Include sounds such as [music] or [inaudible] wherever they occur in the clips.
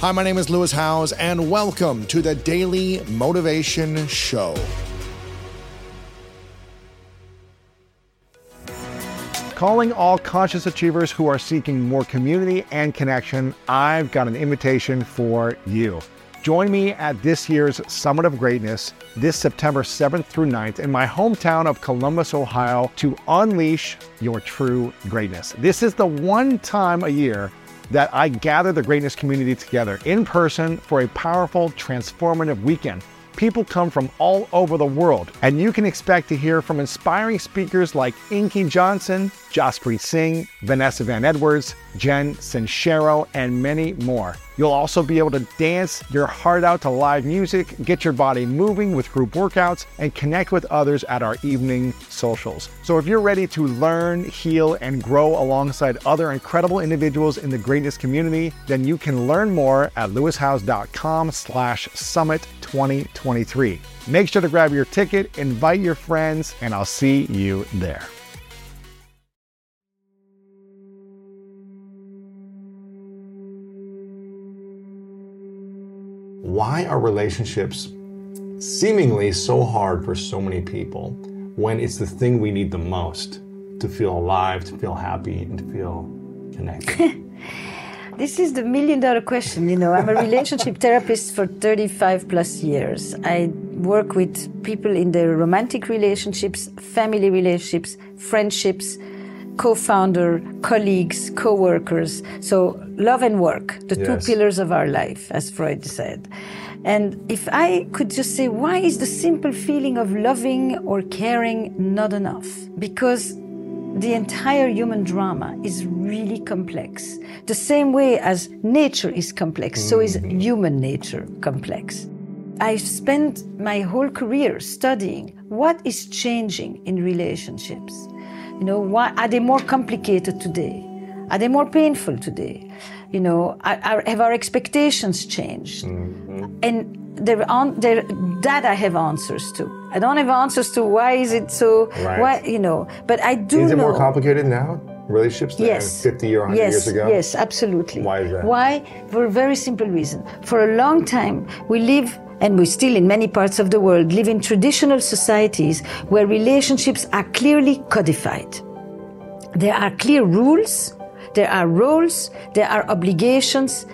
Hi, my name is Lewis Howes, and welcome to the Daily Motivation Show. Calling all conscious achievers who are seeking more community and connection, I've got an invitation for you. Join me at this year's Summit of Greatness this September 7th through 9th in my hometown of Columbus, Ohio to unleash your true greatness. This is the one time a year that I gather the greatness community together in person for a powerful, transformative weekend. People come from all over the world, and you can expect to hear from inspiring speakers like Inky Johnson, Jaspreet Singh, Vanessa Van Edwards, Jen Sincero, and many more. You'll also be able to dance your heart out to live music, get your body moving with group workouts, and connect with others at our evening socials. So if you're ready to learn, heal, and grow alongside other incredible individuals in the greatness community, then you can learn more at lewishowes.com slash summit 2023. Make sure to grab your ticket, invite your friends, and I'll see you there. why are relationships seemingly so hard for so many people when it's the thing we need the most to feel alive, to feel happy, and to feel connected? [laughs] this is the million dollar question. You know, I'm a relationship [laughs] therapist for 35 plus years. I work with people in their romantic relationships, family relationships, friendships, co-founder, colleagues, co-workers. So love and work, the yes. two pillars of our life, as Freud said. And if I could just say, why is the simple feeling of loving or caring not enough? Because the entire human drama is really complex. The same way as nature is complex, so is mm-hmm. human nature complex. I spent my whole career studying what is changing in relationships you know, why are they more complicated today? Are they more painful today? You know, are, are, have our expectations changed? Mm-hmm. And there, on, there, that I have answers to. I don't have answers to why is it so. Right. Why you know? But I do. Is it know, more complicated now? Relationships than yes. 50 or 100 yes. years ago? Yes, absolutely. Why is that? Why? For a very simple reason. For a long time, we live and we still in many parts of the world live in traditional societies where relationships are clearly codified. There are clear rules, there are roles, there are obligations,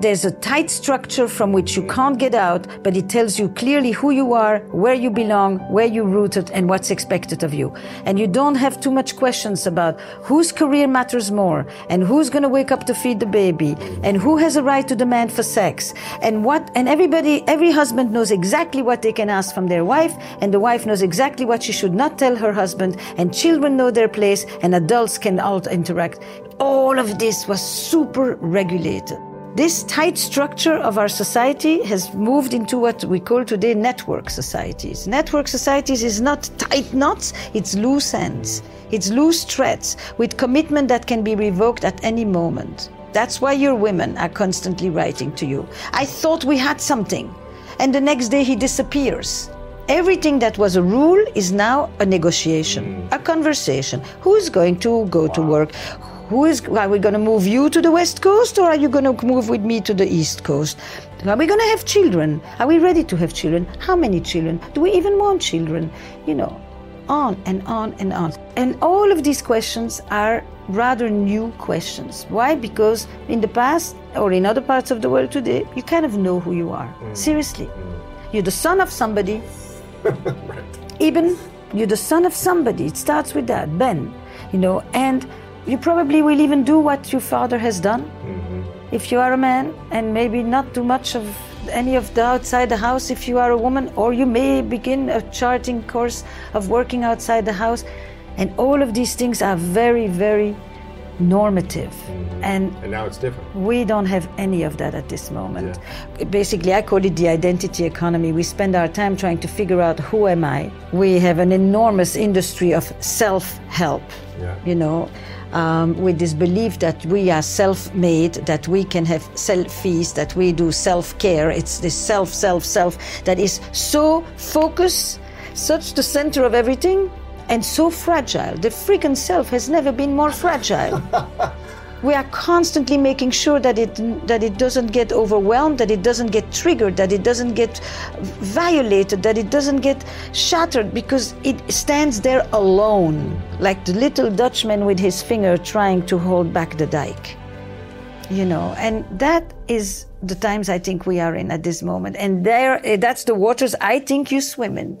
there's a tight structure from which you can't get out, but it tells you clearly who you are, where you belong, where you're rooted, and what's expected of you. And you don't have too much questions about whose career matters more, and who's going to wake up to feed the baby, and who has a right to demand for sex, and what, and everybody, every husband knows exactly what they can ask from their wife, and the wife knows exactly what she should not tell her husband, and children know their place, and adults can all interact. All of this was super regulated. This tight structure of our society has moved into what we call today network societies. Network societies is not tight knots, it's loose ends. It's loose threads with commitment that can be revoked at any moment. That's why your women are constantly writing to you. I thought we had something. And the next day he disappears. Everything that was a rule is now a negotiation, mm. a conversation. Who's going to go wow. to work? Who is, are we going to move you to the West Coast or are you going to move with me to the East Coast? Are we going to have children? Are we ready to have children? How many children? Do we even want children? You know, on and on and on. And all of these questions are rather new questions. Why? Because in the past or in other parts of the world today, you kind of know who you are. Mm. Seriously. Mm. You're the son of somebody. [laughs] right. Even you're the son of somebody. It starts with that, Ben. You know, and you probably will even do what your father has done. Mm-hmm. If you are a man, and maybe not do much of any of the outside the house if you are a woman, or you may begin a charting course of working outside the house. And all of these things are very, very normative. And And now it's different. we don't have any of that at this moment. Basically, I call it the identity economy. We spend our time trying to figure out who am I. We have an enormous industry of self help, Yeah. you know, um, with this belief that we are self made, that we can have selfies, that we do self care. It's this self, self, self that is so focused, such the center of everything, and so fragile. The freaking self has never been more fragile [laughs] we are constantly making sure that it that it doesn't get overwhelmed that it doesn't get triggered that it doesn't get violated that it doesn't get shattered because it stands there alone like the little dutchman with his finger trying to hold back the dike you know? And that is the times i think we are in at this moment. And there eh, that's the waters i think you swim in